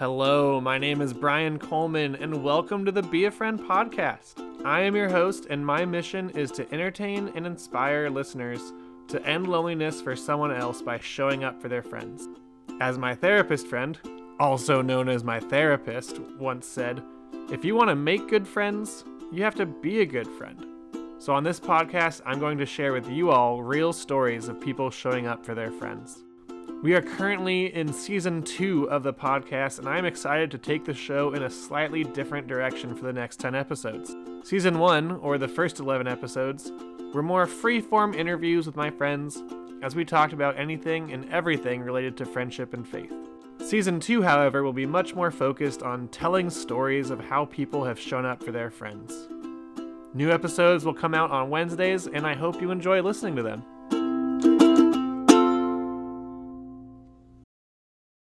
Hello, my name is Brian Coleman, and welcome to the Be a Friend podcast. I am your host, and my mission is to entertain and inspire listeners to end loneliness for someone else by showing up for their friends. As my therapist friend, also known as my therapist, once said, if you want to make good friends, you have to be a good friend. So, on this podcast, I'm going to share with you all real stories of people showing up for their friends. We are currently in season two of the podcast, and I'm excited to take the show in a slightly different direction for the next 10 episodes. Season one, or the first 11 episodes, were more free-form interviews with my friends as we talked about anything and everything related to friendship and faith. Season 2, however, will be much more focused on telling stories of how people have shown up for their friends. New episodes will come out on Wednesdays, and I hope you enjoy listening to them.